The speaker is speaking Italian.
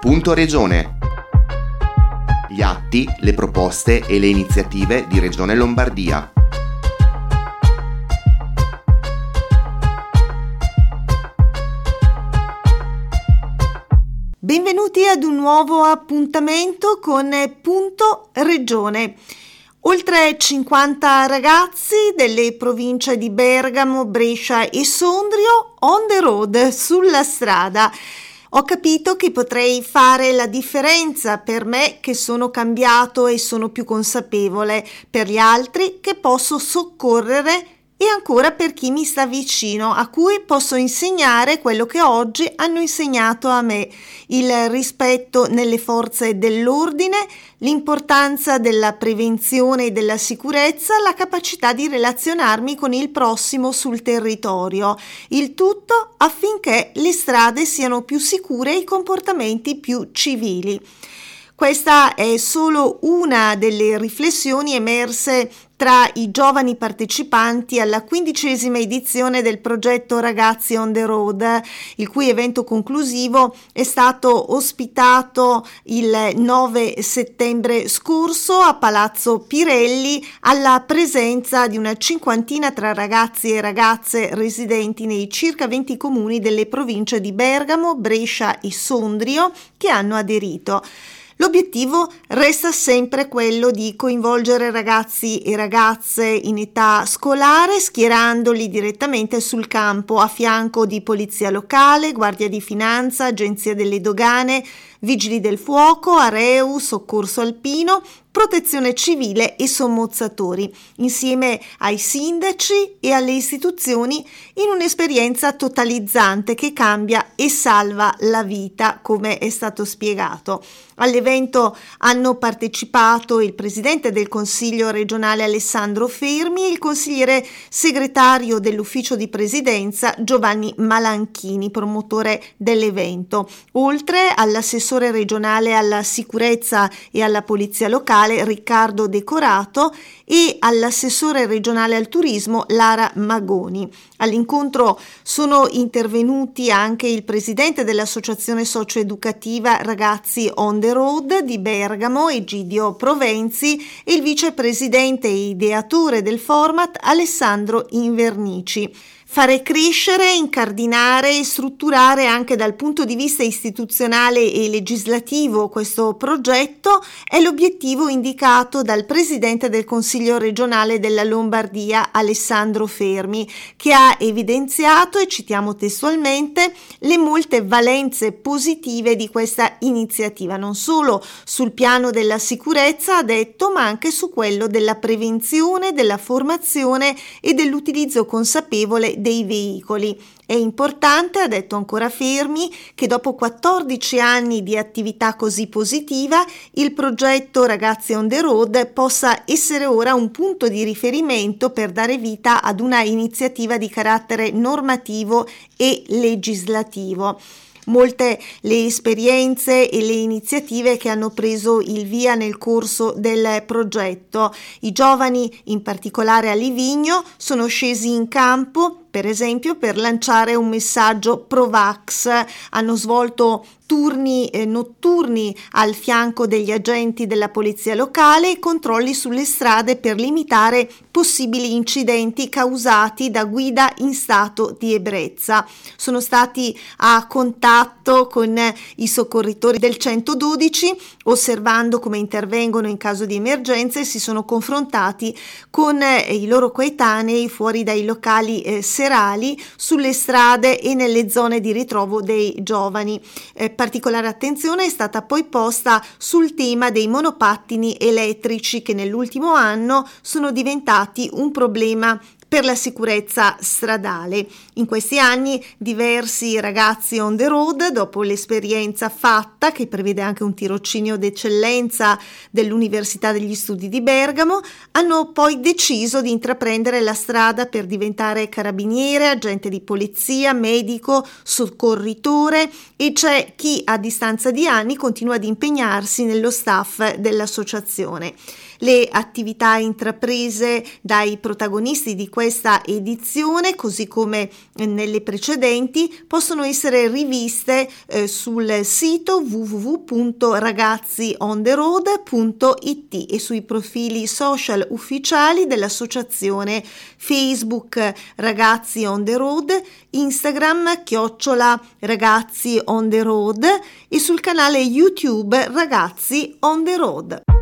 Punto Regione. Gli atti, le proposte e le iniziative di Regione Lombardia. Benvenuti ad un nuovo appuntamento con Punto Regione. Oltre 50 ragazzi delle province di Bergamo, Brescia e Sondrio on the road, sulla strada. Ho capito che potrei fare la differenza per me che sono cambiato e sono più consapevole, per gli altri che posso soccorrere e ancora per chi mi sta vicino, a cui posso insegnare quello che oggi hanno insegnato a me, il rispetto nelle forze dell'ordine, l'importanza della prevenzione e della sicurezza, la capacità di relazionarmi con il prossimo sul territorio, il tutto affinché le strade siano più sicure e i comportamenti più civili. Questa è solo una delle riflessioni emerse tra i giovani partecipanti alla quindicesima edizione del progetto Ragazzi on the Road, il cui evento conclusivo è stato ospitato il 9 settembre scorso a Palazzo Pirelli alla presenza di una cinquantina tra ragazzi e ragazze residenti nei circa 20 comuni delle province di Bergamo, Brescia e Sondrio che hanno aderito. L'obiettivo resta sempre quello di coinvolgere ragazzi e ragazze in età scolare schierandoli direttamente sul campo a fianco di polizia locale, guardia di finanza, agenzia delle dogane, vigili del fuoco, areu, soccorso alpino, protezione civile e sommozzatori, insieme ai sindaci e alle istituzioni in un'esperienza totalizzante che cambia e salva la vita, come è stato spiegato. All'evento hanno partecipato il presidente del Consiglio regionale Alessandro Fermi e il consigliere segretario dell'ufficio di presidenza Giovanni Malanchini, promotore dell'evento, oltre all'assessore assessore regionale alla sicurezza e alla polizia locale Riccardo Decorato e all'assessore regionale al turismo Lara Magoni. All'incontro sono intervenuti anche il presidente dell'associazione socioeducativa Ragazzi on the Road di Bergamo, Egidio Provenzi, e il vicepresidente e ideatore del format Alessandro Invernici fare crescere, incardinare e strutturare anche dal punto di vista istituzionale e legislativo questo progetto è l'obiettivo indicato dal Presidente del Consiglio regionale della Lombardia Alessandro Fermi, che ha evidenziato, e citiamo testualmente, le molte valenze positive di questa iniziativa, non solo sul piano della sicurezza, ha detto, ma anche su quello della prevenzione, della formazione e dell'utilizzo consapevole dei veicoli. È importante, ha detto ancora Fermi, che dopo 14 anni di attività così positiva, il progetto Ragazzi on the Road possa essere ora un punto di riferimento per dare vita ad una iniziativa di carattere normativo e legislativo molte le esperienze e le iniziative che hanno preso il via nel corso del progetto. I giovani, in particolare a Livigno, sono scesi in campo per esempio per lanciare un messaggio pro-vax, hanno svolto turni eh, notturni al fianco degli agenti della polizia locale e controlli sulle strade per limitare possibili incidenti causati da guida in stato di ebbrezza. Sono stati a contatto con i soccorritori del 112 osservando come intervengono in caso di emergenza e si sono confrontati con eh, i loro coetanei fuori dai locali eh, serali sulle strade e nelle zone di ritrovo dei giovani. Eh, particolare attenzione è stata poi posta sul tema dei monopattini elettrici che nell'ultimo anno sono diventati un problema per la sicurezza stradale. In questi anni diversi ragazzi on the road, dopo l'esperienza fatta, che prevede anche un tirocinio d'eccellenza dell'Università degli Studi di Bergamo, hanno poi deciso di intraprendere la strada per diventare carabiniere, agente di polizia, medico, soccorritore e c'è chi a distanza di anni continua ad impegnarsi nello staff dell'associazione. Le attività intraprese dai protagonisti di questa edizione, così come nelle precedenti, possono essere riviste eh, sul sito www.ragazziontheroad.it e sui profili social ufficiali dell'associazione Facebook Ragazzi on the Road, Instagram chiocciola Ragazzi on the Road e sul canale YouTube Ragazzi on the Road.